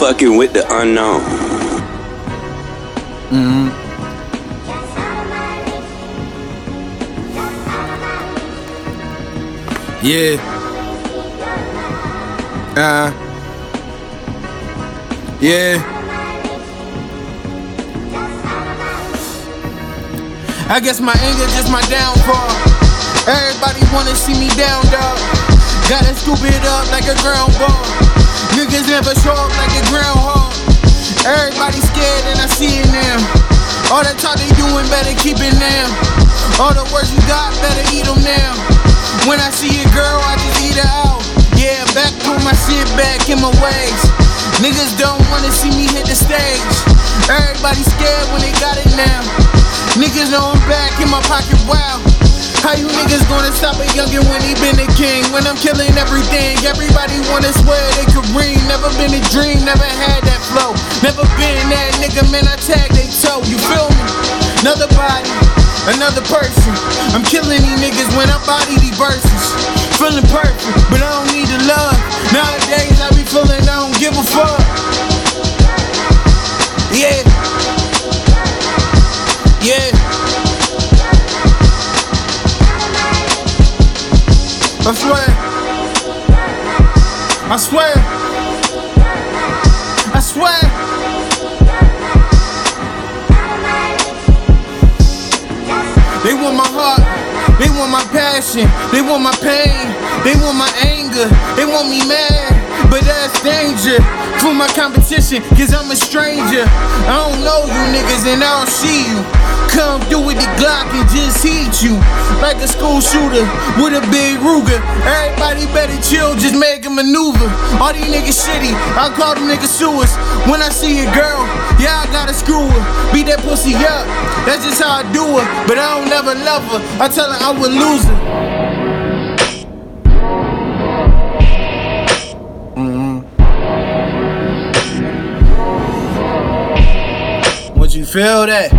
fucking with the unknown. Mm-hmm. Yeah. Uh. Yeah. I guess my anger is just my downfall. Everybody wanna see me down, dog. Gotta scoop it up like a ground ball. Niggas never show up like a groundhog. Everybody scared and I see it now. All that talk they doing better keep it now. All the words you got better eat them now. When I see a girl, I just eat her out. Yeah, back put my shit back in my ways. Niggas don't wanna see me hit the stage. Everybody scared when they got it now. Niggas know I'm back in my pocket, wow. How you niggas gonna stop a youngin' when he been a king? When I'm killing everything, everybody wanna swear they could ring. Never been a dream, never had that flow. Never been that nigga, man, I tag they toe. You feel me? Another body, another person. I'm killing these niggas when I body these verses. Feeling perfect, but I don't I swear. I swear. I swear. They want my heart. They want my passion. They want my pain. They want my anger. They want me mad. But that's danger for my competition, cause I'm a stranger. I don't know you niggas and I don't see you. Come through with the Glock and just heat you. Like a school shooter with a big Ruger. Everybody better chill, just make a maneuver. All these niggas shitty, I call them niggas sewers. When I see a girl, yeah, I gotta screw her. Beat that pussy up, that's just how I do it. But I don't never love her, I tell her I would lose her. Mm-hmm. Would you feel that?